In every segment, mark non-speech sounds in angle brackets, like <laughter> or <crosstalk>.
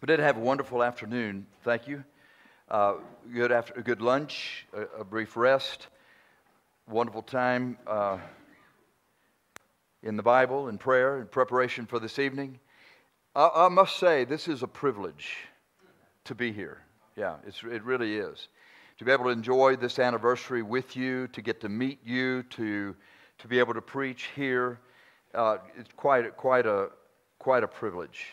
We did have a wonderful afternoon. Thank you. Uh, good after a good lunch, a, a, brief rest, wonderful time uh, in the Bible and prayer in preparation for this evening. I, I, must say, this is a privilege to be here. Yeah, it really is. To be able to enjoy this anniversary with you, to get to meet you, to to be able to preach here, uh, it's quite quite a quite a privilege.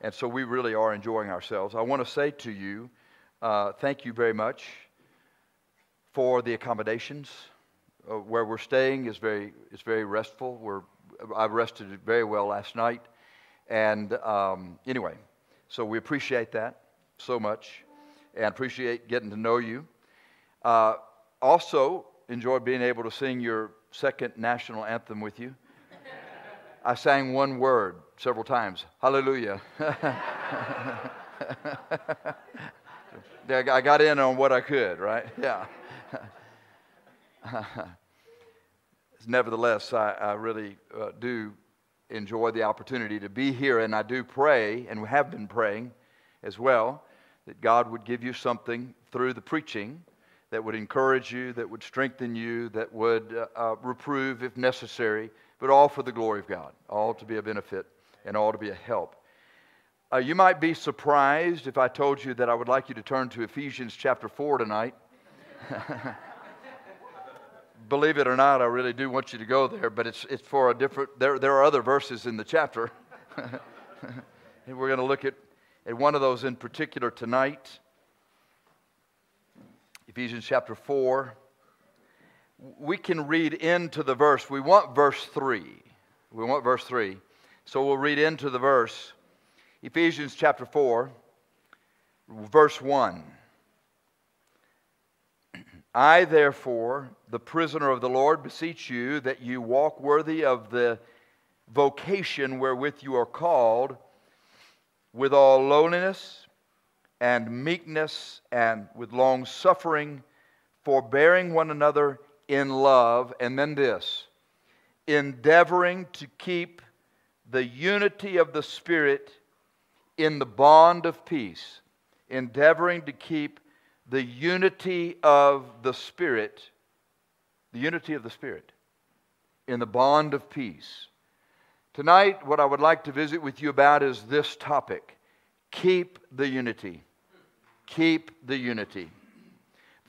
And so we really are enjoying ourselves. I want to say to you, uh, thank you very much for the accommodations. Uh, where we're staying is very, is very restful. We're, I rested very well last night. And um, anyway, so we appreciate that so much and appreciate getting to know you. Uh, also, enjoy being able to sing your second national anthem with you. I sang one word several times Hallelujah. <laughs> I got in on what I could, right? <laughs> Yeah. <laughs> Nevertheless, I, I really uh, do enjoy the opportunity to be here, and I do pray, and we have been praying as well, that God would give you something through the preaching that would encourage you, that would strengthen you, that would uh, uh, reprove if necessary, but all for the glory of God, all to be a benefit and all to be a help. Uh, you might be surprised if I told you that I would like you to turn to Ephesians chapter 4 tonight. <laughs> Believe it or not, I really do want you to go there, but it's, it's for a different, there, there are other verses in the chapter. <laughs> and we're going to look at, at one of those in particular tonight. Ephesians chapter 4 we can read into the verse. We want verse 3. We want verse 3. So we'll read into the verse. Ephesians chapter 4, verse 1. <clears throat> I, therefore, the prisoner of the Lord, beseech you that you walk worthy of the vocation wherewith you are called, with all lowliness and meekness and with long suffering, forbearing one another in love, and then this endeavoring to keep the unity of the Spirit in the bond of peace. Endeavoring to keep the unity of the Spirit, the unity of the Spirit, in the bond of peace. Tonight, what I would like to visit with you about is this topic keep the unity. Keep the unity.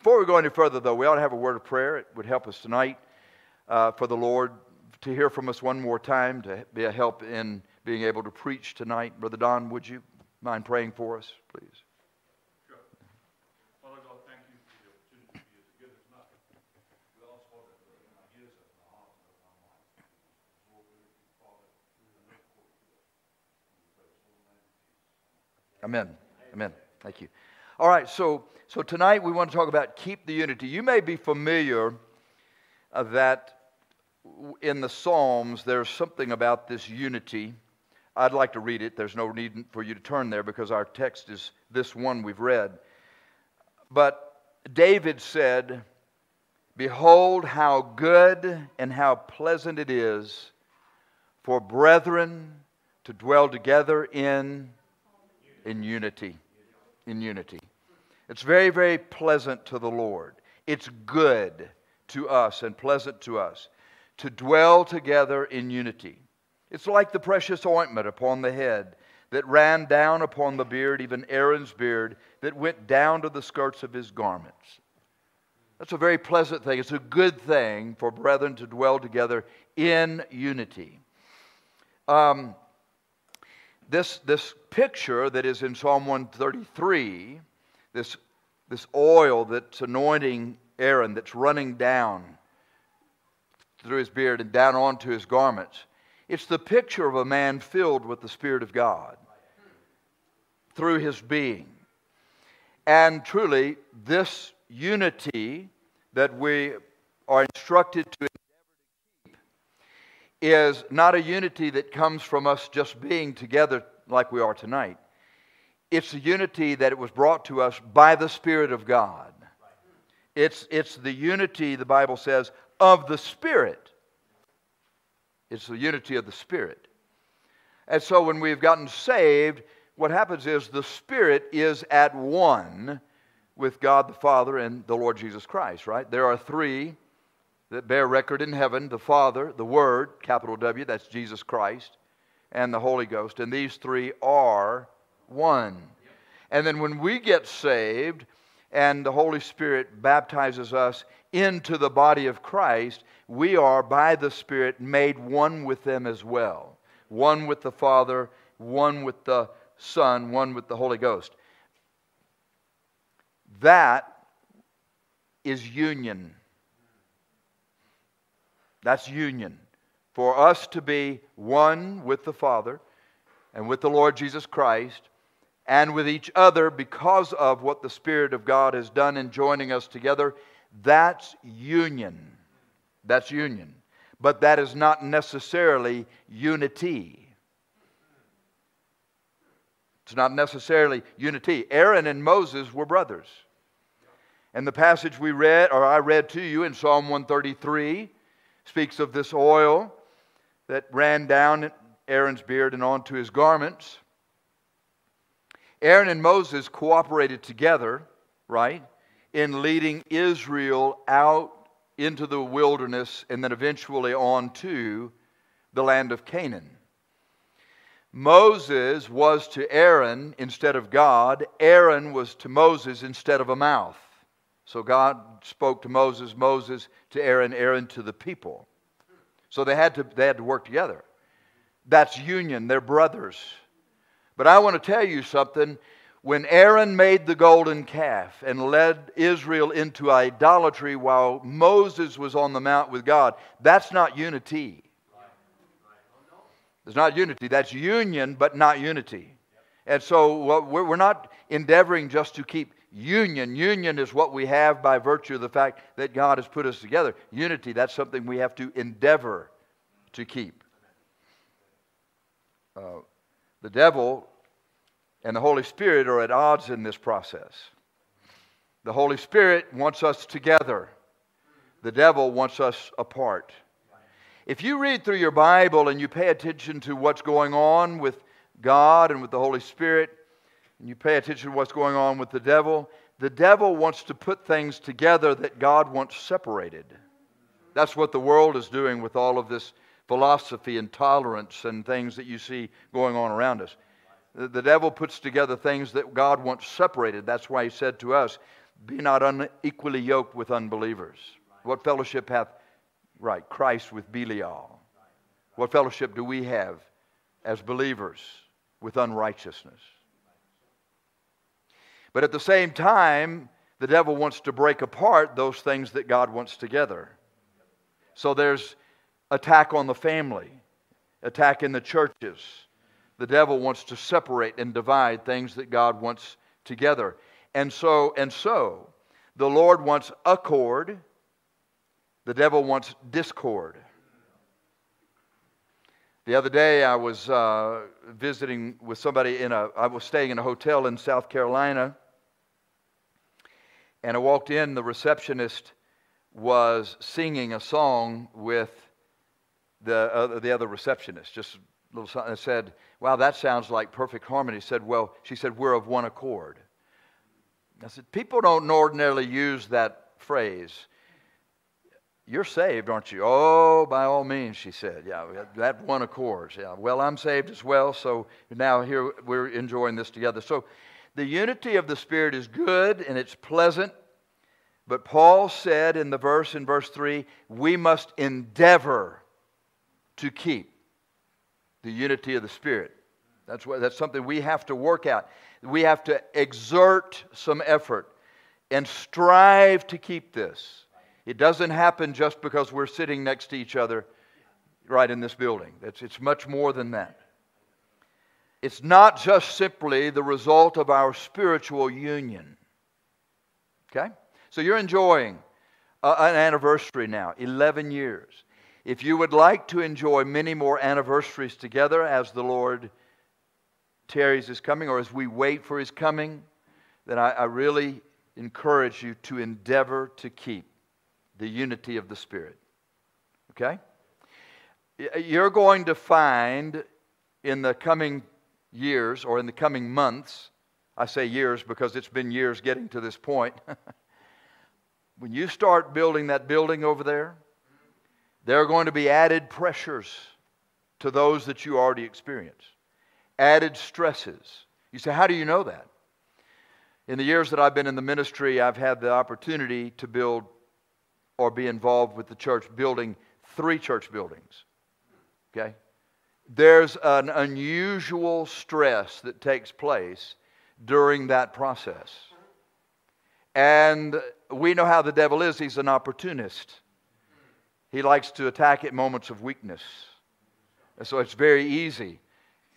Before we go any further, though, we ought to have a word of prayer. It would help us tonight uh, for the Lord to hear from us one more time, to be a help in being able to preach tonight. Brother Don, would you mind praying for us, please? Sure. Father thank you for the opportunity to be together tonight. We ask, Father, that in our ears our hearts and our minds, absorb everything, Father, and look forward to it. Amen. Amen. Thank you. All right, so, so tonight we want to talk about keep the unity. You may be familiar uh, that in the Psalms there's something about this unity. I'd like to read it. There's no need for you to turn there because our text is this one we've read. But David said, Behold, how good and how pleasant it is for brethren to dwell together in, in unity. In unity. It's very, very pleasant to the Lord. It's good to us and pleasant to us to dwell together in unity. It's like the precious ointment upon the head that ran down upon the beard, even Aaron's beard, that went down to the skirts of his garments. That's a very pleasant thing. It's a good thing for brethren to dwell together in unity. Um, this, this picture that is in Psalm 133 this, this oil that's anointing Aaron, that's running down through his beard and down onto his garments. It's the picture of a man filled with the Spirit of God through his being. And truly, this unity that we are instructed to endeavor to keep is not a unity that comes from us just being together like we are tonight. It's the unity that it was brought to us by the Spirit of God. It's, it's the unity, the Bible says, of the Spirit. It's the unity of the Spirit. And so when we've gotten saved, what happens is the Spirit is at one with God the Father and the Lord Jesus Christ, right? There are three that bear record in heaven the Father, the Word, capital W, that's Jesus Christ, and the Holy Ghost. And these three are one. And then when we get saved and the Holy Spirit baptizes us into the body of Christ, we are by the Spirit made one with them as well. One with the Father, one with the Son, one with the Holy Ghost. That is union. That's union. For us to be one with the Father and with the Lord Jesus Christ and with each other because of what the Spirit of God has done in joining us together, that's union. That's union. But that is not necessarily unity. It's not necessarily unity. Aaron and Moses were brothers. And the passage we read, or I read to you in Psalm 133, speaks of this oil that ran down Aaron's beard and onto his garments. Aaron and Moses cooperated together, right, in leading Israel out into the wilderness and then eventually on to the land of Canaan. Moses was to Aaron instead of God, Aaron was to Moses instead of a mouth. So God spoke to Moses, Moses to Aaron, Aaron to the people. So they had to, they had to work together. That's union, they're brothers. But I want to tell you something. When Aaron made the golden calf and led Israel into idolatry while Moses was on the mount with God, that's not unity. It's not unity. That's union, but not unity. And so we're not endeavoring just to keep union. Union is what we have by virtue of the fact that God has put us together. Unity, that's something we have to endeavor to keep. Uh, the devil and the Holy Spirit are at odds in this process. The Holy Spirit wants us together, the devil wants us apart. If you read through your Bible and you pay attention to what's going on with God and with the Holy Spirit, and you pay attention to what's going on with the devil, the devil wants to put things together that God wants separated. That's what the world is doing with all of this philosophy and tolerance and things that you see going on around us. The, devil puts together things that God wants separated. That's why he said to us, Be not unequally yoked with unbelievers. What fellowship hath, right, Christ with Belial? What fellowship do we have as believers with unrighteousness? But at the same time, the devil wants to break apart those things that God wants together. So there's attack on the family, attack in the churches. The devil wants to separate and divide things that God wants together. And so, and so, the Lord wants accord, the devil wants discord. The other day, I was uh, visiting with somebody in a, I was staying in a hotel in South Carolina, and I walked in, the receptionist was singing a song with the, uh, the other receptionist, just a little something. I said, Wow, that sounds like perfect harmony. Said, Well, she said, We're of one accord. I said, People don't ordinarily use that phrase. You're saved, aren't you? Oh, by all means, she said. Yeah, that one accord. Yeah, well, I'm saved as well, so now here we're enjoying this together. So the unity of the Spirit is good and it's pleasant, but Paul said in the verse, in verse 3, we must endeavor to keep the unity of the Spirit. That's, what, that's something we have to work out. We have to exert some effort and strive to keep this. It doesn't happen just because we're sitting next to each other right in this building. It's, it's much more than that. It's not just simply the result of our spiritual union. Okay? So you're enjoying an anniversary now, 11 years. If you would like to enjoy many more anniversaries together as the Lord tarries his coming or as we wait for his coming, then I, I really encourage you to endeavor to keep the unity of the Spirit. Okay? Uh, you're going to find in the coming years or in the coming months, I say years because it's been years getting to this point. <laughs> when you start building that building over there, there are going to be added pressures to those that you already experience, added stresses. You say, How do you know that? In the years that I've been in the ministry, I've had the opportunity to build or be involved with the church building three church buildings. Okay? There's an unusual stress that takes place during that process. And we know how the devil is. He's an opportunist. He likes to attack at moments of weakness. And so it's very easy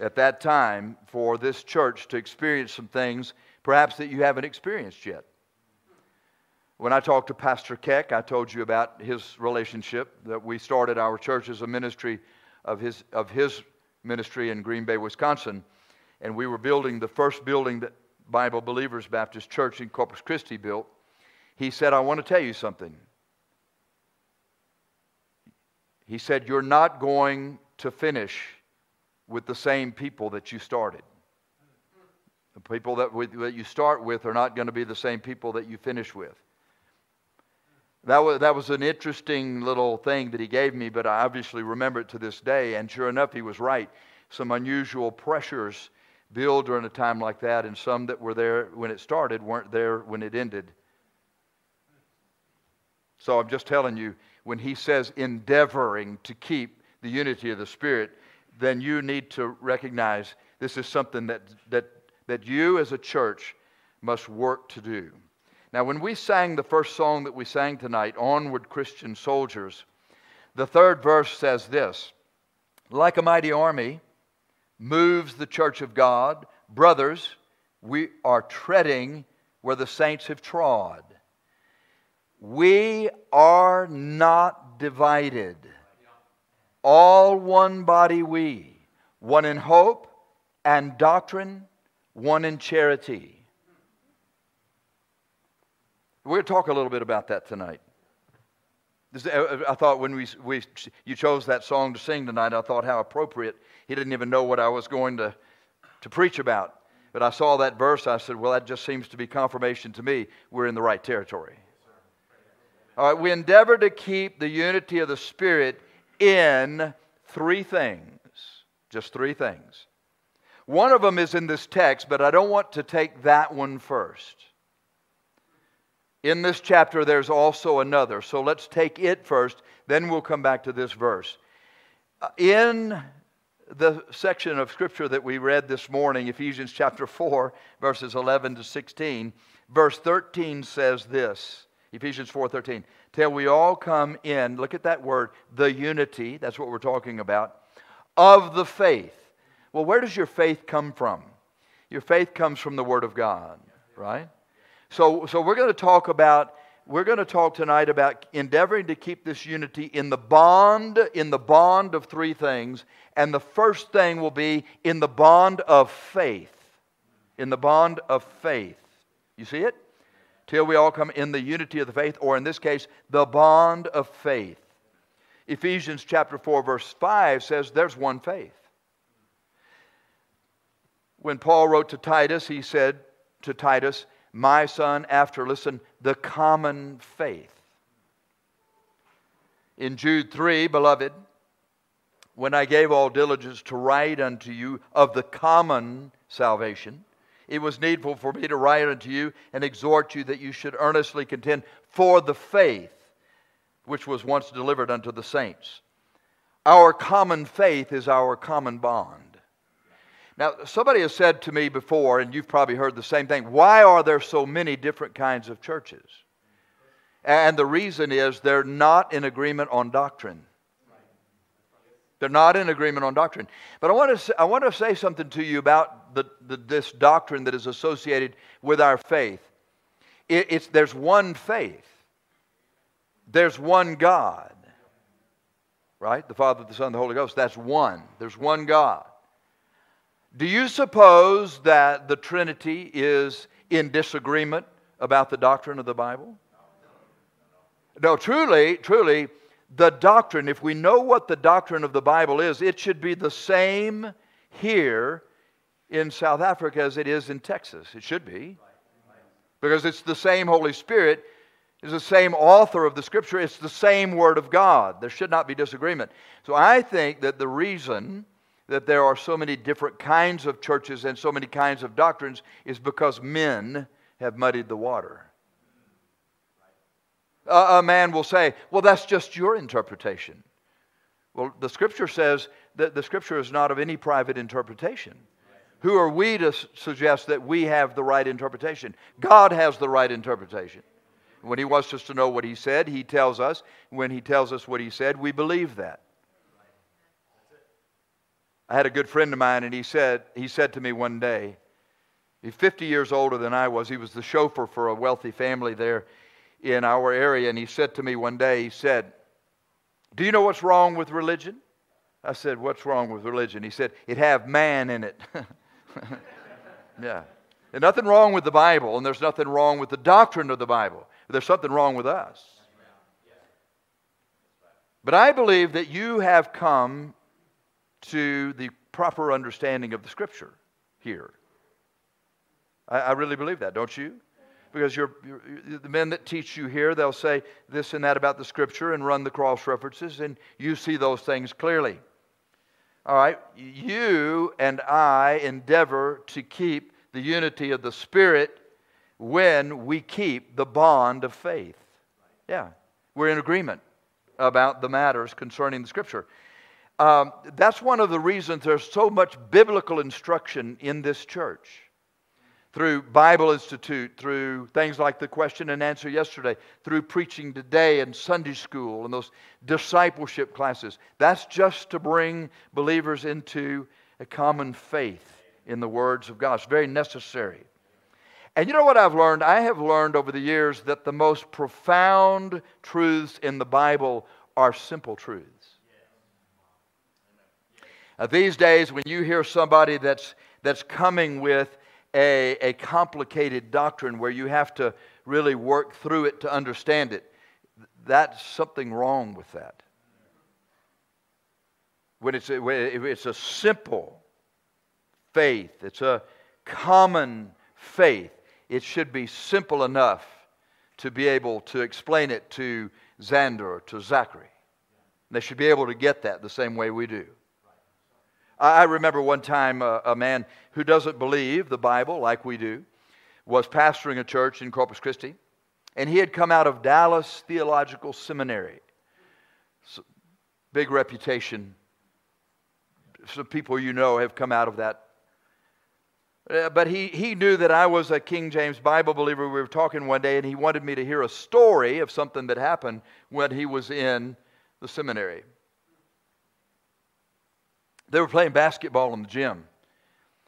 at that time for this church to experience some things perhaps that you haven't experienced yet. When I talked to Pastor Keck, I told you about his relationship that we started our church as a ministry of his, of his ministry in Green Bay, Wisconsin. And we were building the first building that Bible Believers Baptist Church in Corpus Christi built. He said, I want to tell you something. He said, You're not going to finish with the same people that you started. The people that, we, that you start with are not going to be the same people that you finish with. That was, that was an interesting little thing that he gave me, but I obviously remember it to this day. And sure enough, he was right. Some unusual pressures build during a time like that, and some that were there when it started weren't there when it ended. So I'm just telling you, when he says endeavoring to keep the unity of the Spirit, then you need to recognize this is something that, that, that you as a church must work to do. Now, when we sang the first song that we sang tonight, Onward Christian Soldiers, the third verse says this Like a mighty army moves the church of God, brothers, we are treading where the saints have trod. We are not divided. All one body we, one in hope and doctrine, one in charity. We're going to talk a little bit about that tonight. I thought when we, we, you chose that song to sing tonight, I thought how appropriate. He didn't even know what I was going to, to preach about. But I saw that verse, I said, well, that just seems to be confirmation to me we're in the right territory. All right, we endeavor to keep the unity of the Spirit in three things. Just three things. One of them is in this text, but I don't want to take that one first. In this chapter, there's also another. So let's take it first, then we'll come back to this verse. Uh, in the section of scripture that we read this morning, Ephesians chapter 4, verses 11 to 16, verse 13 says this. Ephesians 4:13. Till we all come in, look at that word, the unity, that's what we're talking about, of the faith. Well, where does your faith come from? Your faith comes from the word of God, right? So, so we're going to talk about we're going to talk tonight about endeavoring to keep this unity in the bond in the bond of three things and the first thing will be in the bond of faith in the bond of faith you see it till we all come in the unity of the faith or in this case the bond of faith ephesians chapter 4 verse 5 says there's one faith when paul wrote to titus he said to titus my son, after, listen, the common faith. In Jude 3, beloved, when I gave all diligence to write unto you of the common salvation, it was needful for me to write unto you and exhort you that you should earnestly contend for the faith which was once delivered unto the saints. Our common faith is our common bond. Now, somebody has said to me before, and you've probably heard the same thing why are there so many different kinds of churches? And the reason is they're not in agreement on doctrine. They're not in agreement on doctrine. But I want to say, I want to say something to you about the, the, this doctrine that is associated with our faith. It, it's, there's one faith, there's one God, right? The Father, the Son, the Holy Ghost. That's one. There's one God. Do you suppose that the Trinity is in disagreement about the doctrine of the Bible? No, truly, truly, the doctrine, if we know what the doctrine of the Bible is, it should be the same here in South Africa as it is in Texas. It should be. Because it's the same Holy Spirit, is the same author of the Scripture, it's the same Word of God. There should not be disagreement. So I think that the reason that there are so many different kinds of churches and so many kinds of doctrines is because men have muddied the water. A, a man will say, Well, that's just your interpretation. Well, the Scripture says that the Scripture is not of any private interpretation. Who are we to suggest that we have the right interpretation? God has the right interpretation. When He wants us to know what He said, He tells us. When He tells us what He said, we believe that. I had a good friend of mine, and he said, he said to me one day, he's 50 years older than I was. He was the chauffeur for a wealthy family there in our area, and he said to me one day, he said, Do you know what's wrong with religion? I said, What's wrong with religion? He said, It have man in it. <laughs> <laughs> yeah. There's nothing wrong with the Bible, and there's nothing wrong with the doctrine of the Bible. There's something wrong with us. But I believe that you have come to the proper understanding of the Scripture here. I, I really believe that, don't you? Because you're, you're, the men that teach you here, they'll say this and that about the Scripture and run the cross references, and you see those things clearly. All right, you and I endeavor to keep the unity of the Spirit when we keep the bond of faith. Yeah, we're in agreement about the matters concerning the Scripture. Um, that's one of the reasons there's so much biblical instruction in this church. Through Bible Institute, through things like the question and answer yesterday, through preaching today and Sunday school and those discipleship classes. That's just to bring believers into a common faith in the words of God. It's very necessary. And you know what I've learned? I have learned over the years that the most profound truths in the Bible are simple truths. Uh, these days, when you hear somebody that's, that's coming with a, a complicated doctrine where you have to really work through it to understand it, that's something wrong with that. When it's a, when it's a simple faith, it's a common faith, it should be simple enough to be able to explain it to Xander or to Zachary. They should be able to get that the same way we do. I remember one time a, a, man who doesn't believe the Bible like we do was pastoring a church in Corpus Christi, and he had come out of Dallas Theological Seminary. So, big reputation. Some people you know have come out of that. Uh, but he, he knew that I was a King James Bible believer. We were talking one day, and he wanted me to hear a story of something that happened when he was in the seminary. They were playing basketball in the gym,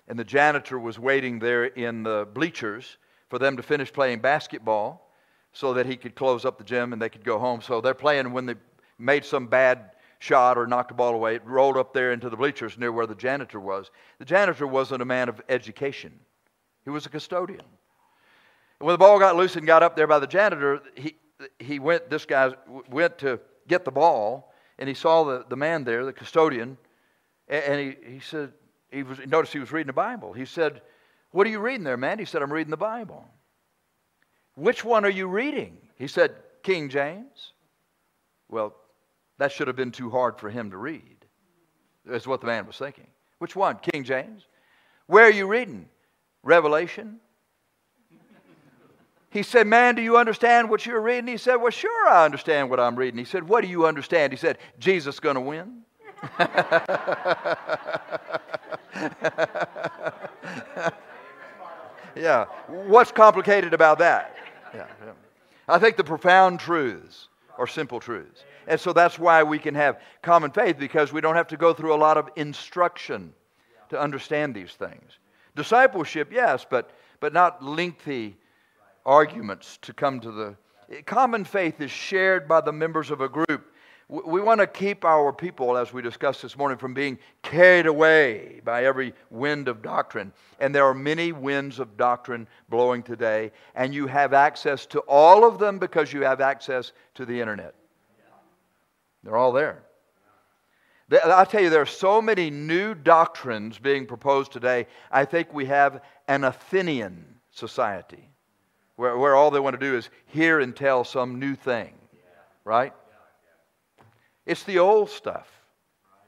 and the janitor was waiting there in the bleachers for them to finish playing basketball so that he could close up the gym and they could go home. So they're playing when they made some bad shot or knocked the ball away. It rolled up there into the bleachers near where the janitor was. The janitor wasn't a man of education, he was a custodian. And when the ball got loose and got up there by the janitor, he, he went, this guy went to get the ball, and he saw the, the man there, the custodian, and he, he said, he was, noticed he was reading the Bible. He said, What are you reading there, man? He said, I'm reading the Bible. Which one are you reading? He said, King James. Well, that should have been too hard for him to read. is what the man was thinking. Which one? King James? Where are you reading? Revelation? <laughs> He said, Man, do you understand what you're reading? He said, Well, sure, I understand what I'm reading. He said, What do you understand? He said, Jesus going to win. <laughs> yeah. What's complicated about that? Yeah. I think the profound truths are simple truths. And so that's why we can have common faith because we don't have to go through a lot of instruction to understand these things. Discipleship, yes, but, but not lengthy arguments to come to the. Common faith is shared by the members of a group we want to keep our people, as we discussed this morning, from being carried away by every wind of doctrine. And there are many winds of doctrine blowing today, and you have access to all of them because you have access to the internet. They're all there. I'll tell you, there are so many new doctrines being proposed today. I think we have an Athenian society where, where all they want to do is hear and tell some new thing, right? It's the old stuff,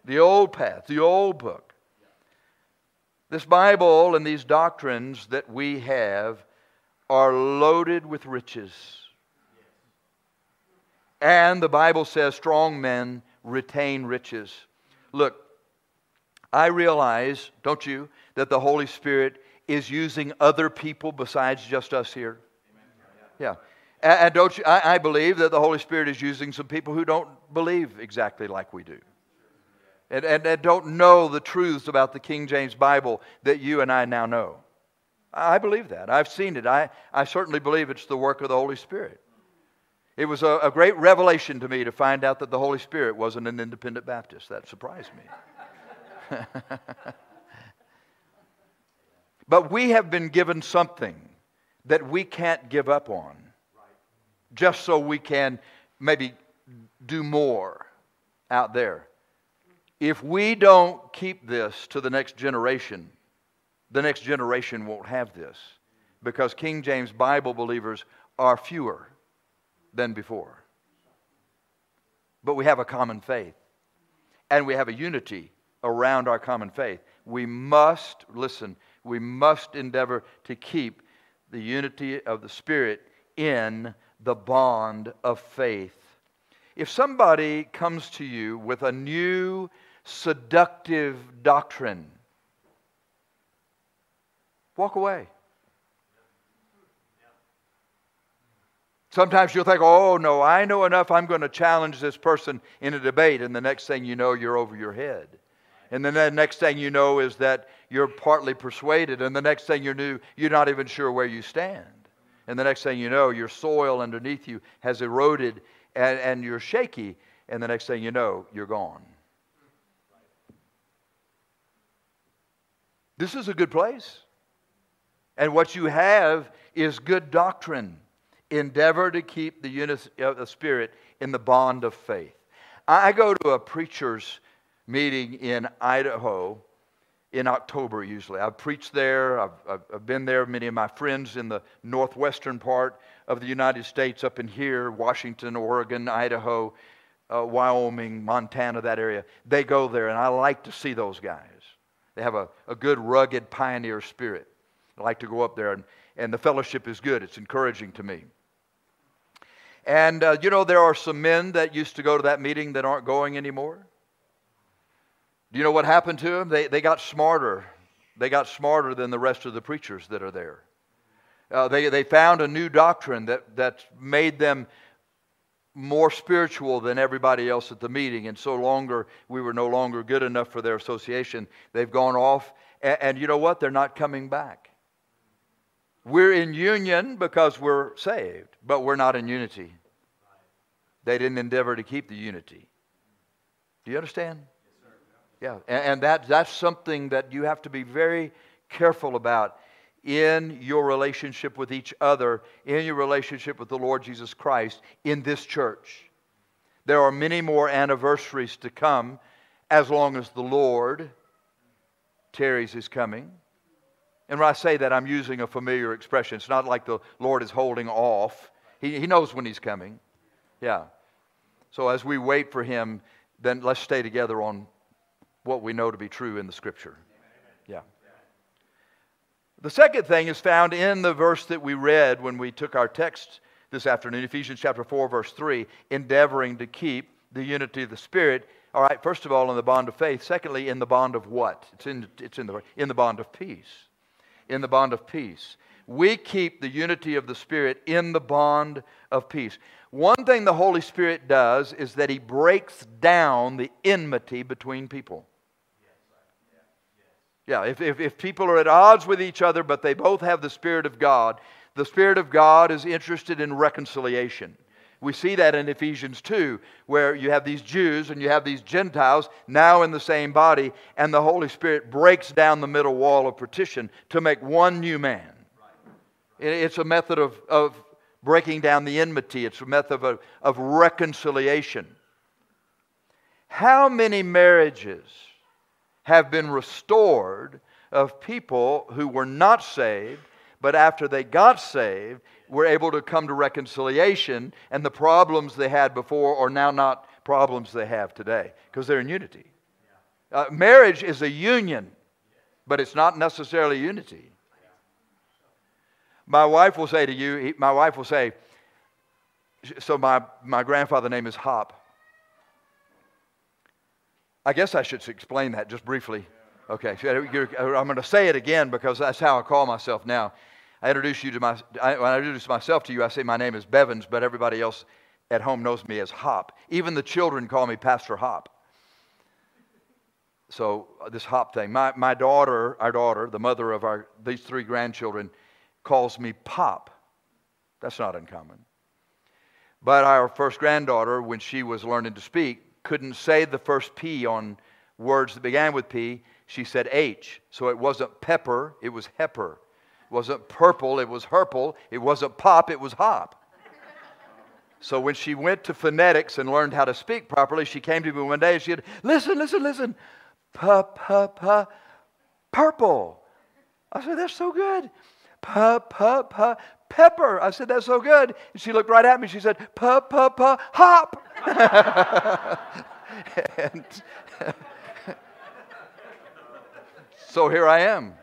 the old path, the old book. This Bible and these doctrines that we have are loaded with riches. And the Bible says strong men retain riches. Look, I realize, don't you, that the Holy Spirit is using other people besides just us here. Yeah. And don't you, I, I believe that the Holy Spirit is using some people who don't believe exactly like we do. And, and, and don't know the truths about the King James Bible that you and I now know. I believe that. I've seen it. I, I certainly believe it's the work of the Holy Spirit. It was a, a great revelation to me to find out that the Holy Spirit wasn't an independent Baptist. That surprised me. <laughs> but we have been given something that we can't give up on just so we can maybe do more out there. If we don't keep this to the next generation, the next generation won't have this because King James Bible believers are fewer than before. But we have a common faith and we have a unity around our common faith. We must, listen, we must endeavor to keep the unity of the Spirit in the bond of faith. If somebody comes to you with a new seductive doctrine, walk away. Sometimes you'll think, oh, no, I know enough. I'm going to challenge this person in a debate. And the next thing you know, you're over your head. And then the next thing you know is that you're partly persuaded. And the next thing you knew, you're not even sure where you stand. And the next thing you know, your soil underneath you has eroded and, and you're shaky. And the next thing you know, you're gone. This is a good place. And what you have is good doctrine. Endeavor to keep the unity of uh, the Spirit in the bond of faith. I go to a preacher's meeting in Idaho in October usually. I've preached there, I've, I've, I've, been there. Many of my friends in the northwestern part of the United States, up in here, Washington, Oregon, Idaho, uh, Wyoming, Montana, that area, they go there, and I like to see those guys. They have a, a good, rugged pioneer spirit. I like to go up there, and, and the fellowship is good. It's encouraging to me. And, uh, you know, there are some men that used to go to that meeting that aren't going anymore. Do you know what happened to them? They, they got smarter. They got smarter than the rest of the preachers that are there. Uh, they, they found a new doctrine that, that made them more spiritual than everybody else at the meeting, and so longer we were no longer good enough for their association. They've gone off, and, and you know what? They're not coming back. We're in union because we're saved, but we're not in unity. They didn't endeavor to keep the unity. Do you understand? Yeah, and, and that, that's something that you have to be very careful about in your relationship with each other, in your relationship with the Lord Jesus Christ in this church. There are many more anniversaries to come as long as the Lord tarries his coming. And when I say that, I'm using a familiar expression. It's not like the Lord is holding off, He, he knows when He's coming. Yeah. So as we wait for Him, then let's stay together on what we know to be true in the scripture. Yeah. The second thing is found in the verse that we read when we took our text this afternoon, Ephesians chapter 4, verse 3, endeavoring to keep the unity of the Spirit. All right, first of all, in the bond of faith. Secondly, in the bond of what? It's in, it's in, the, in the bond of peace. In the bond of peace. We keep the unity of the Spirit in the bond of peace. One thing the Holy Spirit does is that He breaks down the enmity between people. Yeah, if, if, if people are at odds with each other, but they both have the Spirit of God, the Spirit of God is interested in reconciliation. We see that in Ephesians 2, where you have these Jews and you have these Gentiles now in the same body, and the Holy Spirit breaks down the middle wall of partition to make one new man. It's a method of, of breaking down the enmity, it's a method of, of reconciliation. How many marriages have been restored of people who were not saved, but after they got saved, were able to come to reconciliation, and the problems they had before are now not problems they have today because they're in unity. Uh, marriage is a union, but it's not necessarily unity. My wife will say to you, my wife will say, so my, my grandfather's name is Hop. I guess I should explain that just briefly. Okay, <laughs> I'm going to say it again because that's how I call myself now. I introduce you to my, I, when I introduce myself to you, I say my name is Bevans, but everybody else at home knows me as Hop. Even the children call me Pastor Hop. So uh, this Hop thing. My, my daughter, our daughter, the mother of our these three grandchildren, calls me Pop. That's not uncommon. But our first granddaughter, when she was learning to speak, couldn't say the first P on words that began with P. She said H. So it wasn't pepper, it was hepper. It wasn't purple, it was herple. It wasn't pop, it was hop. So when she went to phonetics and learned how to speak properly, she came to me one day and she said, Listen, listen, listen. Pa, pa, pa, purple. I said, That's so good. Pa, pepper. I said, That's so good. And she looked right at me. She said, Pa, hop. <laughs> and <laughs> so here I am.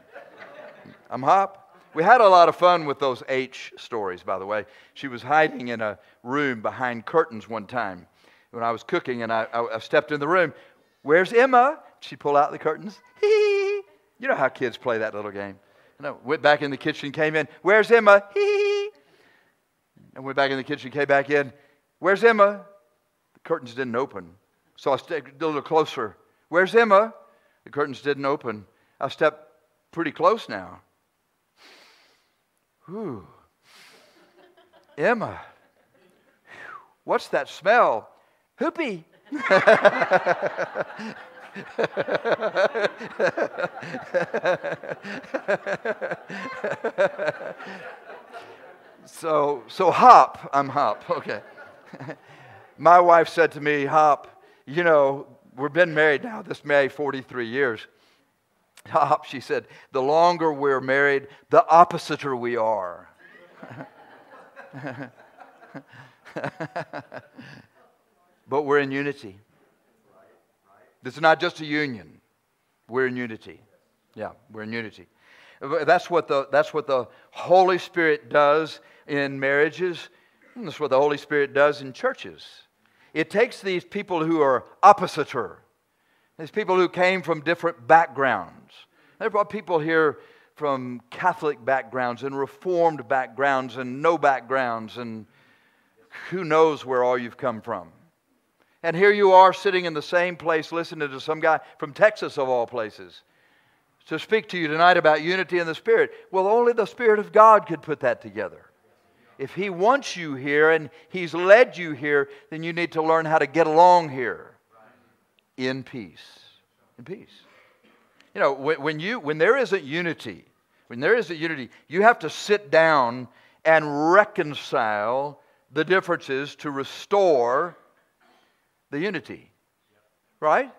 I'm hop. We had a lot of fun with those H stories, by the way. She was hiding in a room behind curtains one time when I was cooking, and I, I, I stepped in the room. Where's Emma? She pulled out the curtains. <laughs> You know how kids play that little game. And I went back in the kitchen, came in. Where's Emma? <laughs> Hee And went back in the kitchen, came back in. Where's Emma? The curtains didn't open. So I stepped a little closer. Where's Emma? The curtains didn't open. I stepped pretty close now. Whew. Emma. What's that smell? Hoopy. <laughs> <laughs> so, so hop. I'm hop. Okay. <laughs> My wife said to me, Hop, you know, we've been married now, this May, 43 years. Hop, she said, the longer we're married, the oppositer we are. <laughs> but we're in unity. This is not just a union. We're in unity. Yeah, we're in unity. That's what the, that's what the Holy Spirit does in marriages. That's what the Holy Spirit does in churches. It takes these people who are oppositer, these people who came from different backgrounds. There are people here from Catholic backgrounds and Reformed backgrounds and no backgrounds, and who knows where all you've come from. And here you are sitting in the same place listening to some guy from Texas, of all places, to speak to you tonight about unity in the Spirit. Well, only the Spirit of God could put that together. If He wants you here and He's led you here, then you need to learn how to get along here in peace. In peace. You know, when, you, when there isn't unity, when there isn't unity, you have to sit down and reconcile the differences to restore the unity. Right?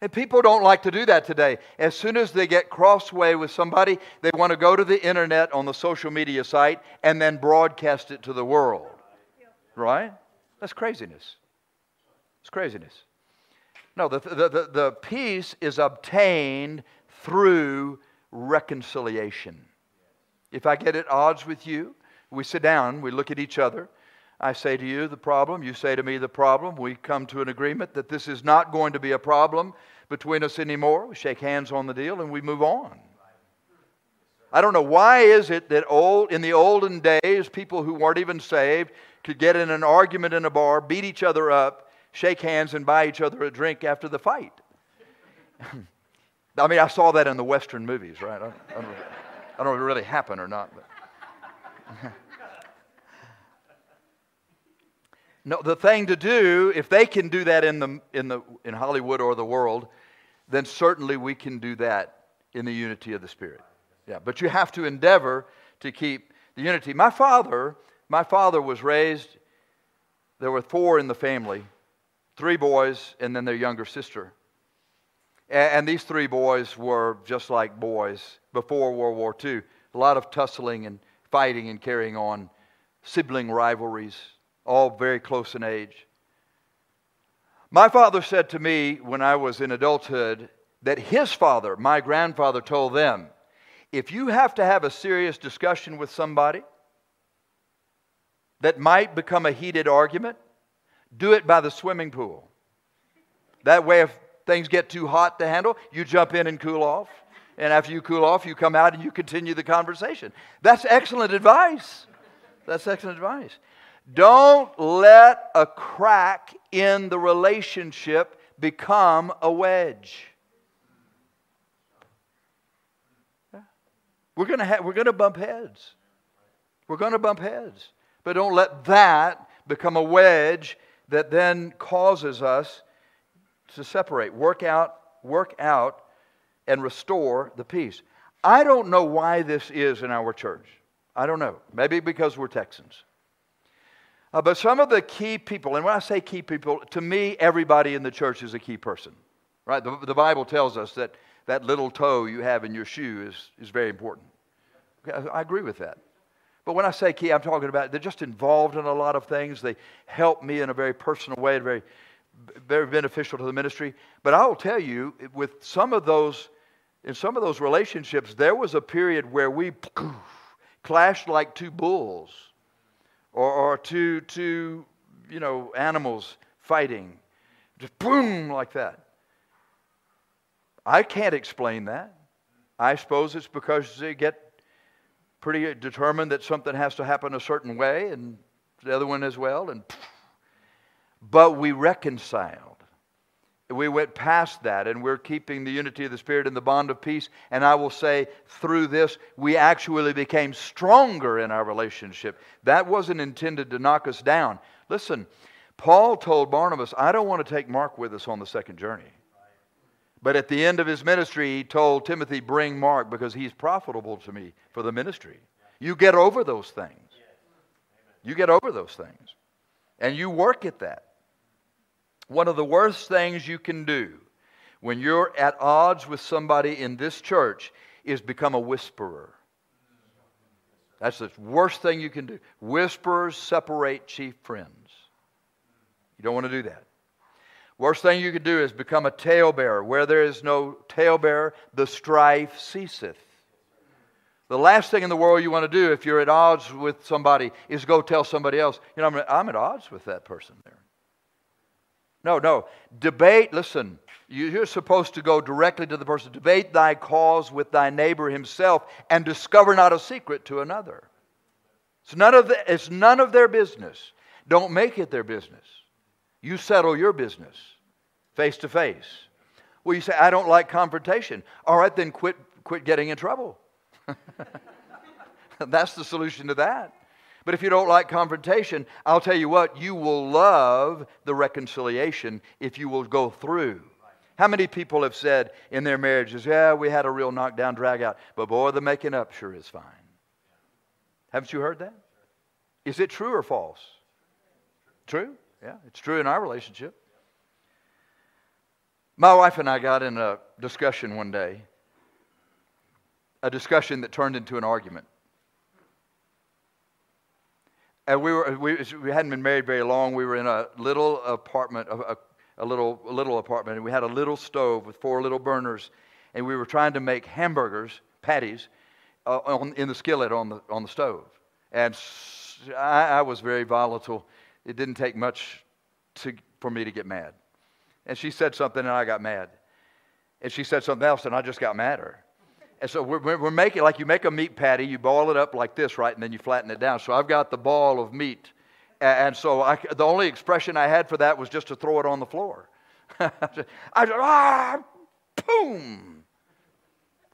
And people don't like to do that today. As soon as they get crossway with somebody, they want to go to the internet on the social media site and then broadcast it to the world. Right? That's craziness. It's craziness. No, the, the, the, the peace is obtained through reconciliation. If I get at odds with you, we sit down, we look at each other, I say to you the problem, you say to me the problem. We come to an agreement that this is not going to be a problem between us anymore. We shake hands on the deal and we move on. I don't know why is it that old in the olden days people who weren't even saved could get in an argument in a bar, beat each other up, shake hands and buy each other a drink after the fight. <laughs> I mean, I saw that in the Western movies, right? I, I, don't, I don't know if it really happened or not. But. <laughs> No, the thing to do, if they can do that in, the, in, the, in Hollywood or the world, then certainly we can do that in the unity of the Spirit. Yeah, but you have to endeavor to keep the unity. My father, my father was raised, there were four in the family. three boys, and then their younger sister. And, these three boys were just like boys before World War II. A lot of tussling and fighting and carrying on, sibling rivalries, all very close in age. My father said to me when I was in adulthood that his father, my grandfather, told them if you have to have a serious discussion with somebody that might become a heated argument, do it by the swimming pool. That way, if things get too hot to handle, you jump in and cool off. And after you cool off, you come out and you continue the conversation. That's excellent advice. That's excellent advice. Don't let a crack in the relationship become a wedge. We're going ha- we're to bump heads. We're going to bump heads. But don't let that become a wedge that then causes us to separate. Work out, work out, and restore the peace. I don't know why this is in our church. I don't know. Maybe because we're Texans. Uh, but some of the key people, and when I say key people, to me, everybody in the church is a key person. Right? The, the Bible tells us that that little toe you have in your shoe is, is very important. Okay, I agree with that. But when I say key, I'm talking about they're just involved in a lot of things. They help me in a very personal way, very, very beneficial to the ministry. But I will tell you, with some of those, in some of those relationships, there was a period where we clashed like two bulls or, or two, two, you know, animals fighting. Just boom, like that. I can't explain that. I suppose it's because they get pretty determined that something has to happen a certain way, and the other one as well. And but we reconciled. We went past that, and we're keeping the unity of the Spirit and the bond of peace. And I will say, through this, we actually became stronger in our relationship. That wasn't intended to knock us down. Listen, Paul told Barnabas, I don't want to take Mark with us on the second journey. But at the end of his ministry, he told Timothy, Bring Mark because he's profitable to me for the ministry. You get over those things. You get over those things. And you work at that. One of the worst things you can do when you're at odds with somebody in this church is become a whisperer. That's the worst thing you can do. Whisperers separate chief friends. You don't want to do that. Worst thing you can do is become a talebearer. Where there is no talebearer, the strife ceaseth. The last thing in the world you want to do if you're at odds with somebody is go tell somebody else, you know, I'm, I'm at odds with that person there. No, no. Debate, listen, you're supposed to go directly to the person. Debate thy cause with thy neighbor himself and discover not a secret to another. It's none of, the, it's none of their business. Don't make it their business. You settle your business face to face. Well, you say, I don't like confrontation. All right, then quit, quit getting in trouble. <laughs> That's the solution to that. But if you don't like confrontation, I'll tell you what, you will love the reconciliation if you will go through. How many people have said in their marriages, Yeah, we had a real knockdown, drag out, but boy, the making up sure is fine. Haven't you heard that? Is it true or false? True? Yeah, it's true in our relationship. My wife and I got in a discussion one day, a discussion that turned into an argument. And we, were, we, we hadn't been married very long. We were in a little apartment, a, a, little, a little apartment, and we had a little stove with four little burners, and we were trying to make hamburgers, patties, uh, on, in the skillet on the, on the stove. And I, I was very volatile it didn't take much to, for me to get mad. And she said something, and I got mad. And she said something else, and I just got madder. And so we're, we're making, like you make a meat patty, you boil it up like this, right? And then you flatten it down. So I've got the ball of meat. And so I, the only expression I had for that was just to throw it on the floor. <laughs> I said, ah, boom,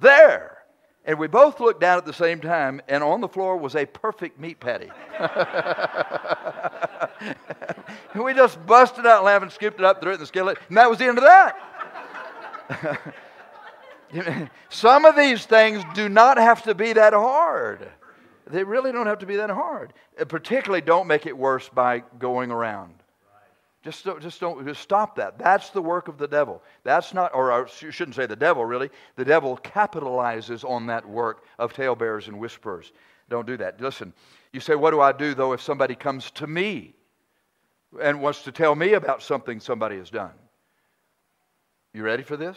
there. And we both looked down at the same time, and on the floor was a perfect meat patty. <laughs> we just busted out laughing, scooped it up, threw it in the skillet, and that was the end of that. <laughs> <laughs> Some of these things do not have to be that hard. They really don't have to be that hard. Uh, particularly, don't make it worse by going around. Just just don't, just stop that. That's the work of the devil. That's not, or you shouldn't say the devil, really. The devil capitalizes on that work of talebearers and whisperers. Don't do that. Listen, you say, what do I do, though, if somebody comes to me and wants to tell me about something somebody has done? You ready for this?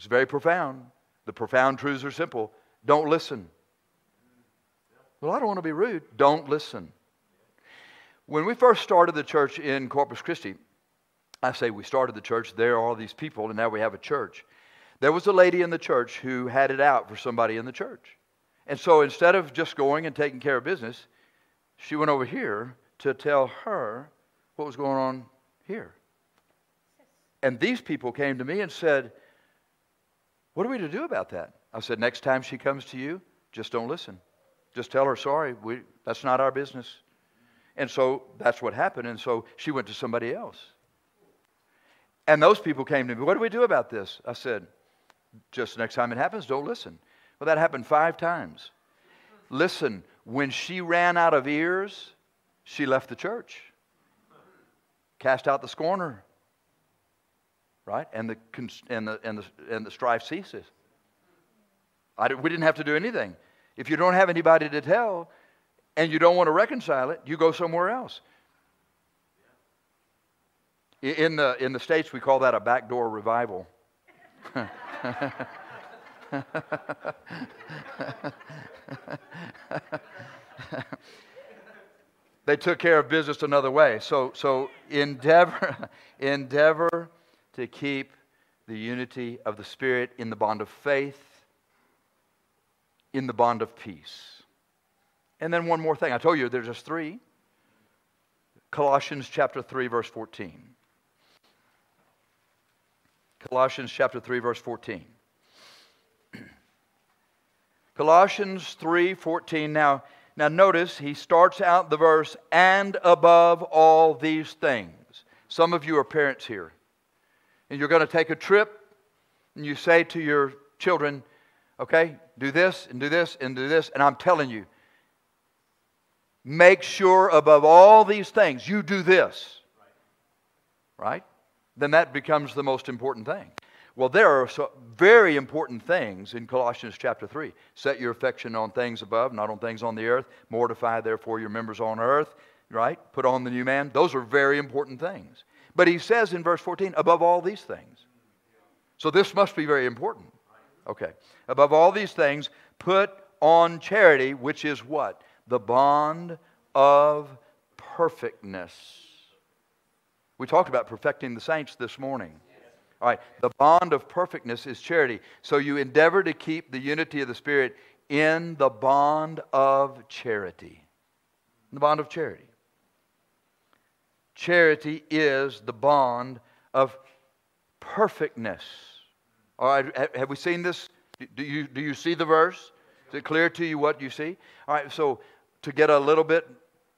It's very profound. The profound truths are simple. Don't listen. Well, I don't want to be rude. Don't listen. When we first started the church in Corpus Christi, I say we started the church, there are all these people, and now we have a church. There was a lady in the church who had it out for somebody in the church. And so instead of just going and taking care of business, she went over here to tell her what was going on here. And these people came to me and said, What are we to do about that? I said, Next time she comes to you, just don't listen. Just tell her, Sorry, we, that's not our business. And so that's what happened. And so she went to somebody else. And those people came to me, What do we do about this? I said, Just next time it happens, don't listen. Well, that happened five times. Listen, when she ran out of ears, she left the church, cast out the scorner, right? And the, and the, and the, and the strife ceases. I, we didn't have to do anything. If you don't have anybody to tell, and you don't want to reconcile it, you go somewhere else. In the, in the States, we call that a backdoor revival. <laughs> they took care of business another way. So, so endeavor, <laughs> endeavor to keep the unity of the Spirit in the bond of faith, in the bond of peace. And then one more thing. I told you there's just three. Colossians chapter 3, verse 14. Colossians chapter 3, verse 14. <clears throat> Colossians 3, 14. Now, now notice he starts out the verse, and above all these things. Some of you are parents here. And you're going to take a trip, and you say to your children, okay, do this, and do this, and do this. And I'm telling you, make sure above all these things you do this. Right? Then that becomes the most important thing. Well, there are so very important things in Colossians chapter 3. Set your affection on things above, not on things on the earth. Mortify, therefore, your members on earth. Right? Put on the new man. Those are very important things. But he says in verse 14, above all these things. So this must be very important. Okay. Above all these things, put on charity, which is what? the bond of perfectness. We talked about perfecting the saints this morning. All right, the bond of perfectness is charity. So you endeavor to keep the unity of the Spirit in the bond of charity. The bond of charity. Charity is the bond of perfectness. All right, have we seen this? Do you, do you see the verse? Is it clear to you what you see? All right, so to get a little bit,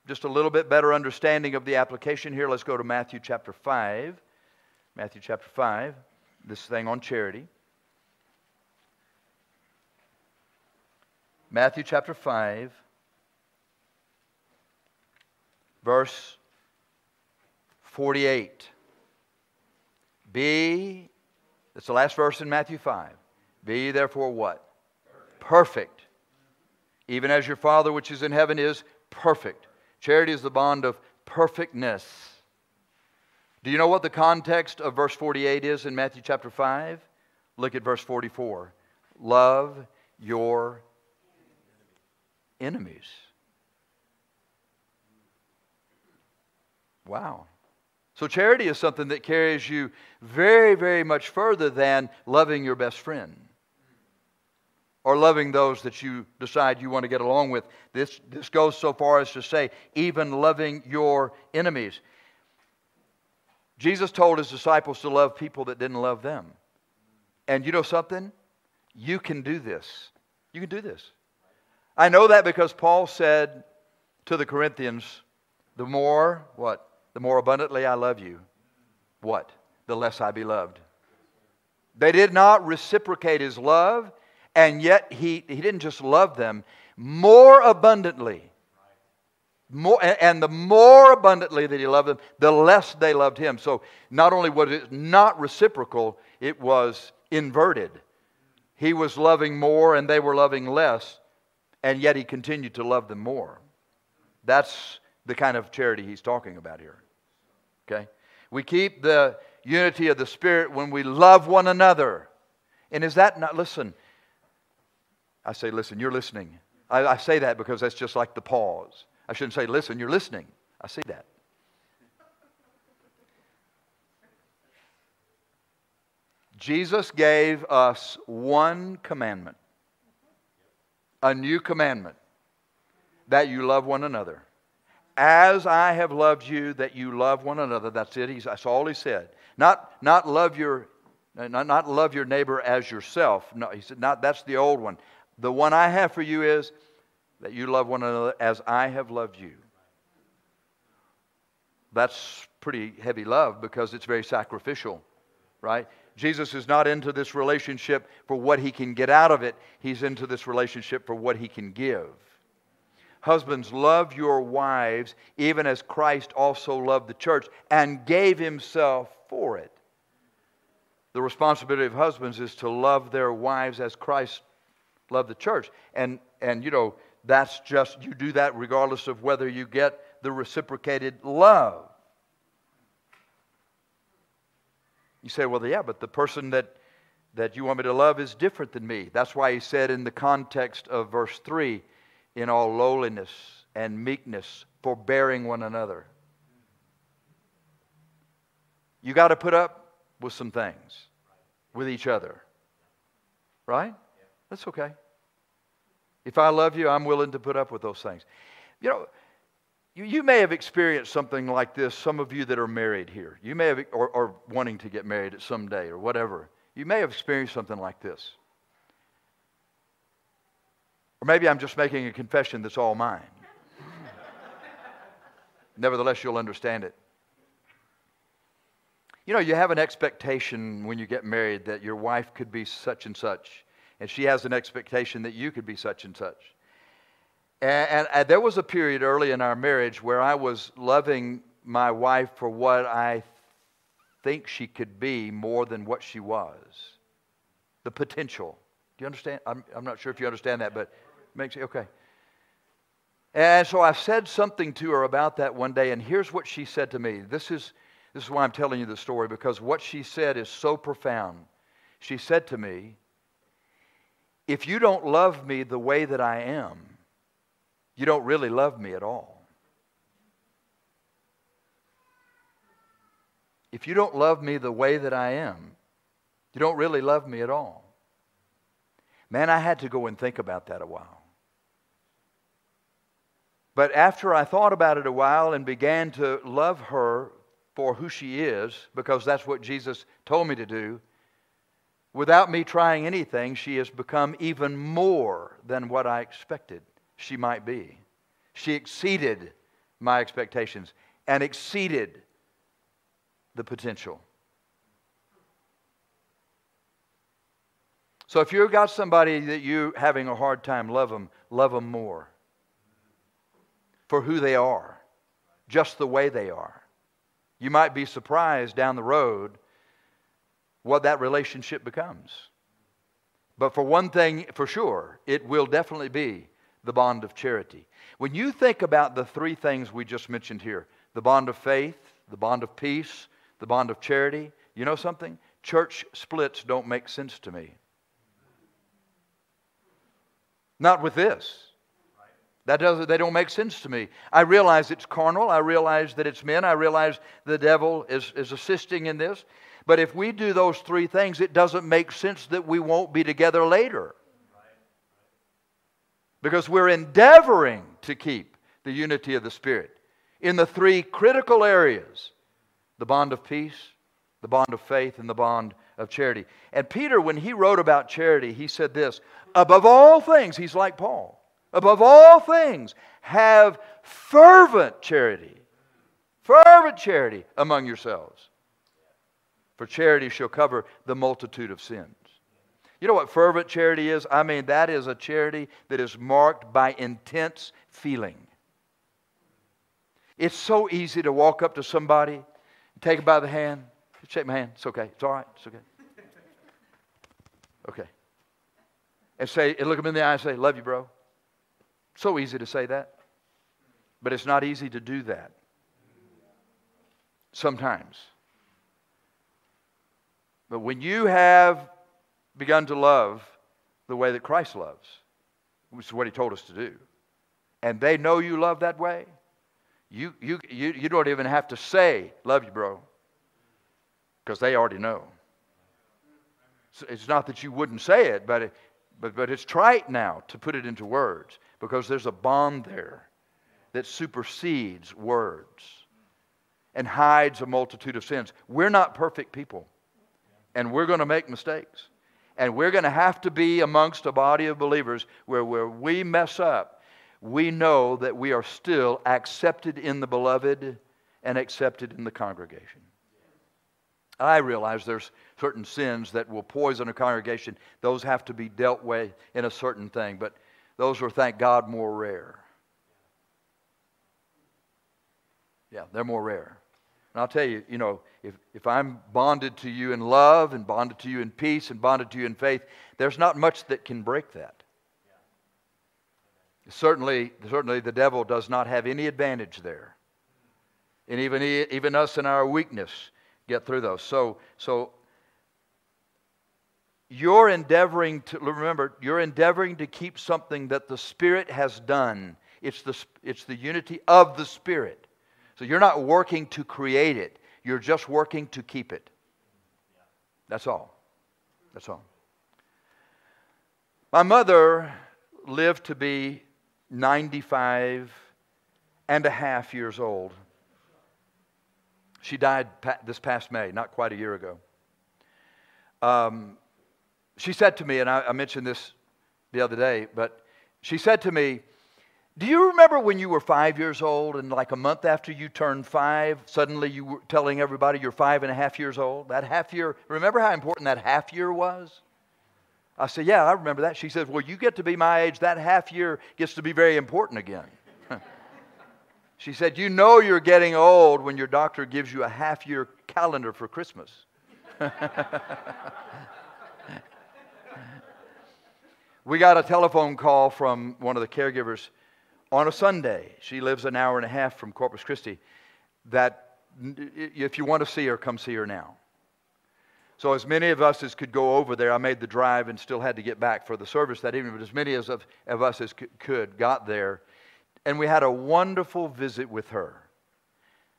just a little bit better understanding of the application here, let's go to Matthew chapter 5. Matthew chapter 5, this thing on charity. Matthew chapter 5, verse 48. Be, that's the last verse in Matthew 5. Be therefore what? Perfect even as your Father which is in heaven is perfect. Charity is the bond of perfectness. Do you know what the context of verse 48 is in Matthew chapter 5? Look at verse 44. Love your enemies. Wow. So, charity is something that carries you very, very much further than loving your best friend or loving those that you decide you want to get along with. This, this goes so far as to say, even loving your enemies. Jesus told his disciples to love people that didn't love them. And you know something? You can do this. You can do this. I know that because Paul said to the Corinthians, the more, what? The more abundantly I love you, what? The less I be loved. They did not reciprocate his love and yet he, he didn't just love them more abundantly more, and the more abundantly that he loved them, the less they loved him. So not only was it not reciprocal, it was inverted. He was loving more and they were loving less, and yet he continued to love them more. That's the kind of charity he's talking about here. Okay? We keep the unity of the Spirit when we love one another. And is that not, listen, I say, listen, you're listening. I, I say that because that's just like the pause. I shouldn't say, listen, you're listening. I see that. Jesus gave us one commandment, a new commandment, that you love one another. As I have loved you, that you love one another. That's it. He's, that's all he said. Not, not love your not, not love your neighbor as yourself. No, he said, not that's the old one. The one I have for you is that you love one another as I have loved you. That's pretty heavy love because it's very sacrificial, right? Jesus is not into this relationship for what he can get out of it, he's into this relationship for what he can give. Husbands, love your wives even as Christ also loved the church and gave himself for it. The responsibility of husbands is to love their wives as Christ loved the church. And, and you know, that's just, you do that regardless of whether you get the reciprocated love. You say, well, yeah, but the person that, that you want me to love is different than me. That's why he said in the context of verse 3 in all lowliness and meekness, forbearing one another. You got to put up with some things with each other. Right? That's okay. If I love you, I'm willing to put up with those things. You know, you, you may have experienced something like this, some of you that are married here. You may have, or, or wanting to get married at some day or whatever. You may have experienced something like this. Or maybe I'm just making a confession that's all mine. Nevertheless, you'll understand it. You know, you have an expectation when you get married that your wife could be such and such, and she has an expectation that you could be such and such. And, and, and, there was a period early in our marriage where I was loving my wife for what I think she could be more than what she was. The potential. Do you understand? I'm, I'm not sure if you understand that, but makes okay. And so I said something to her about that one day, and here's what she said to me. This is, this is why I'm telling you the story, because what she said is so profound. She said to me, If you don't love me the way that I am, you don't really love me at all. If you don't love me the way that I am, you don't really love me at all. Man, I had to go and think about that a while. But after I thought about it a while and began to love her for who she is, because that's what Jesus told me to do, without me trying anything, she has become even more than what I expected she might be. She exceeded my expectations and exceeded the potential. So if you've got somebody that you're having a hard time, love them, love them more for who they are, just the way they are. You might be surprised down the road what that relationship becomes. But for one thing, for sure, it will definitely be the bond of charity. When you think about the three things we just mentioned here the bond of faith, the bond of peace, the bond of charity, you know something? Church splits don't make sense to me. Not with this. That doesn't, they don't make sense to me. I realize it's carnal. I realize that it's men. I realize the devil is, is assisting in this. But if we do those three things, it doesn't make sense that we won't be together later because we're endeavoring to keep the unity of the Spirit in the three critical areas the bond of peace, the bond of faith, and the bond of charity. And Peter, when he wrote about charity, he said this above all things, he's like Paul, above all things, have fervent charity. Fervent charity among yourselves. For charity shall cover the multitude of sins. You know what fervent charity is? I mean, that is a charity that is marked by intense feeling. It's so easy to walk up to somebody, take them by the hand, shake my hand. It's okay. It's all right. It's okay. Okay. And say, and look them in the eye and say, Love you, bro. So easy to say that. But it's not easy to do that. Sometimes. But when you have begun to love the way that Christ loves, which is what he told us to do, and they know you love that way, you, you, you, you don't even have to say, Love you, bro, because they already know. So it's not that you wouldn't say it, but, it, but, but it's trite now to put it into words because there's a bond there that supersedes words and hides a multitude of sins. We're not perfect people, and we're going to make mistakes. And we're going to have to be amongst a body of believers where, where we mess up, we know that we are still accepted in the beloved and accepted in the congregation. I realize there's certain sins that will poison a congregation. Those have to be dealt with in a certain thing, but those are, thank God, more rare. Yeah, they're more rare. And I'll tell you, you know, if, if I'm bonded to you in love and bonded to you in peace and bonded to you in faith, there's not much that can break that. Certainly, certainly the devil does not have any advantage there. And even, even us in our weakness get through those. So, so you're endeavoring to, remember, you're endeavoring to keep something that the Spirit has done. It's the, it's the unity of the Spirit. So you're not working to create it, you're just working to keep it. That's all. That's all. My mother lived to be 95 and a half years old. She died this past May, not quite a year ago. Um, she said to me, and I, I mentioned this the other day, but she said to me, do you remember when you were five years old and like a month after you turned five, suddenly you were telling everybody you're five and a half years old? That half year, remember how important that half year was? I said, Yeah, I remember that. She says, Well, you get to be my age, that half year gets to be very important again. <laughs> she said, You know you're getting old when your doctor gives you a half year calendar for Christmas. <laughs> we got a telephone call from one of the caregivers on a Sunday. She lives an hour and a half from Corpus Christi. That if you want to see her, come see her now. So, as many of us as could go over there, I made the drive and still had to get back for the service that evening, but as many as of, of us as could got there. And we had a wonderful visit with her.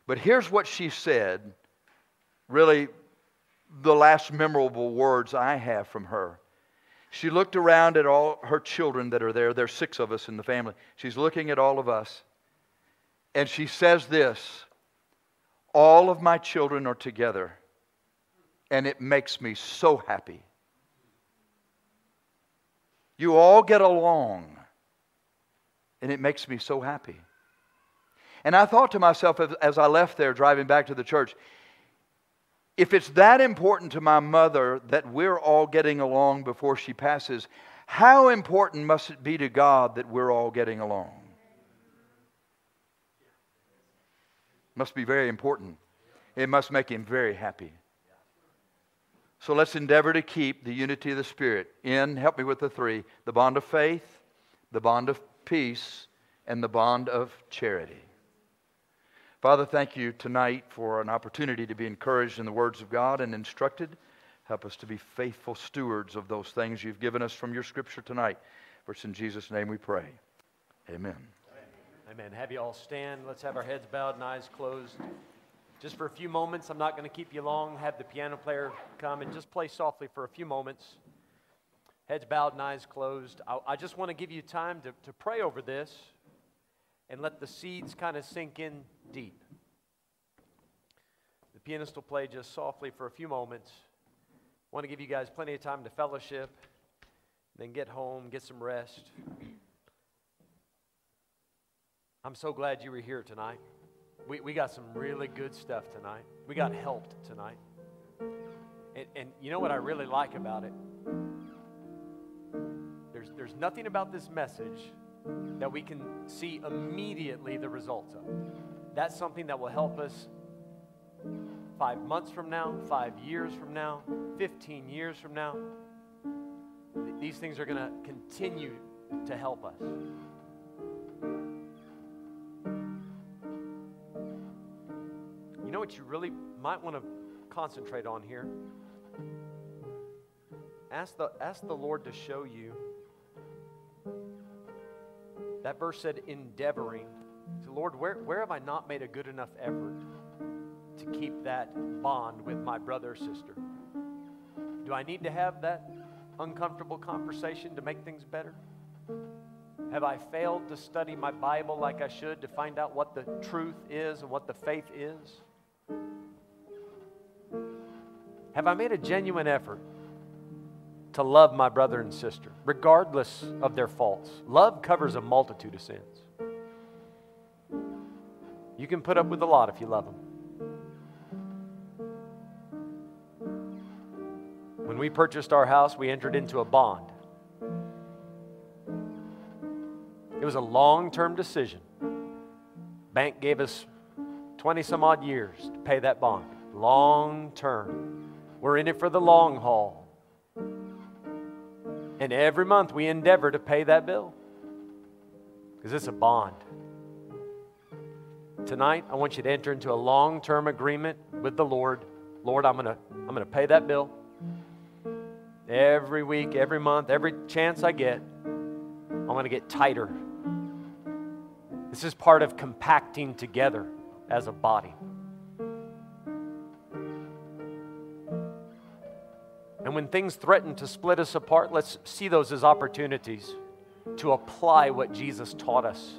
But here's what she said really, the last memorable words I have from her. She looked around at all her children that are there. There's six of us in the family. She's looking at all of us. And she says this All of my children are together, and it makes me so happy. You all get along, and it makes me so happy. And I thought to myself as I left there driving back to the church, if it's that important to my mother that we're all getting along before she passes, how important must it be to God that we're all getting along? Must be very important. It must make him very happy. So let's endeavor to keep the unity of the Spirit in, help me with the three the bond of faith, the bond of peace, and the bond of charity. Father, thank you tonight for an opportunity to be encouraged in the words of God and instructed. Help us to be faithful stewards of those things you've given us from your scripture tonight. For it's in Jesus' name we pray. Amen. Amen. Have you all stand. Let's have our heads bowed and eyes closed. Just for a few moments, I'm not going to keep you long. Have the piano player come and just play softly for a few moments. Heads bowed and eyes closed. I, I just want to give you time to, to pray over this and let the seeds kind of sink in deep. The pianist will play just softly for a few moments. Want to give you guys plenty of time to fellowship, then get home, get some rest. I'm so glad you were here tonight. We, we got some really good stuff tonight. We got helped tonight. And, and you know what I really like about it? There's, there's nothing about this message that we can see immediately the results of. That's something that will help us five months from now, five years from now, 15 years from now. These things are going to continue to help us. You know what you really might want to concentrate on here? Ask the, ask the Lord to show you. That verse said, endeavoring. So, Lord, where, where have I not made a good enough effort to keep that bond with my brother or sister? Do I need to have that uncomfortable conversation to make things better? Have I failed to study my Bible like I should to find out what the truth is and what the faith is? Have I made a genuine effort to love my brother and sister, regardless of their faults? Love covers a multitude of sins. You can put up with a lot if you love them. When we purchased our house, we entered into a bond. It was a long term decision. Bank gave us 20 some odd years to pay that bond. Long term. We're in it for the long haul. And every month we endeavor to pay that bill because it's a bond. Tonight, I want you to enter into a long term agreement with the Lord. Lord, I'm going to I'm going to pay that bill. Every week, every month, every chance I get, I'm going to get tighter. This is part of compacting together as a body. And when things threaten to split us apart, let's see those as opportunities to apply what Jesus taught us.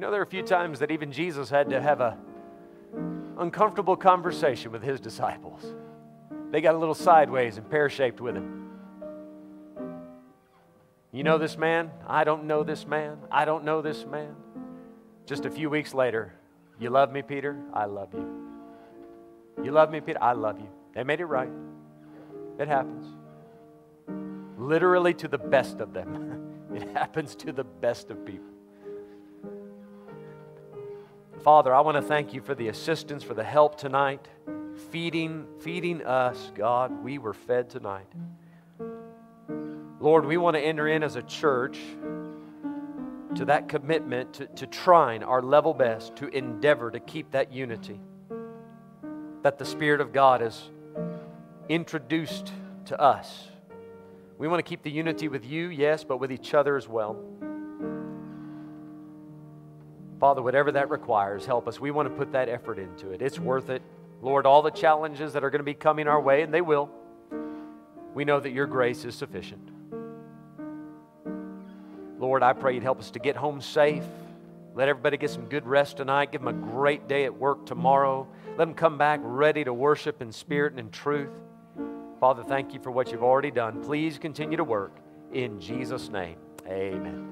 Know, there are a few times that even Jesus had to have a uncomfortable conversation with his disciples. They got a little sideways and pear shaped with him. You know this man? I don't know this man. I don't know this man. Just a few weeks later, you love me, Peter? I love you. You love me, Peter? I love you. They made it right. It happens. Literally to the best of them. <laughs> It happens to the best of people. Father, I want to thank you for the assistance, for the help tonight, feeding, feeding us, God. We were fed tonight. Lord, we want to enter in as a church to that commitment to, to trying our level best to endeavor to keep that unity that the Spirit of God has introduced to us. We want to keep the unity with you, yes, but with each other as well. Father, whatever that requires, help us. We want to put that effort into it. It's worth it. Lord, all the challenges that are going to be coming our way, and they will, we know that your grace is sufficient. Lord, I pray you'd help us to get home safe. Let everybody get some good rest tonight. Give them a great day at work tomorrow. Let them come back ready to worship in spirit and in truth. Father, thank you for what you've already done. Please continue to work. In Jesus' name, amen.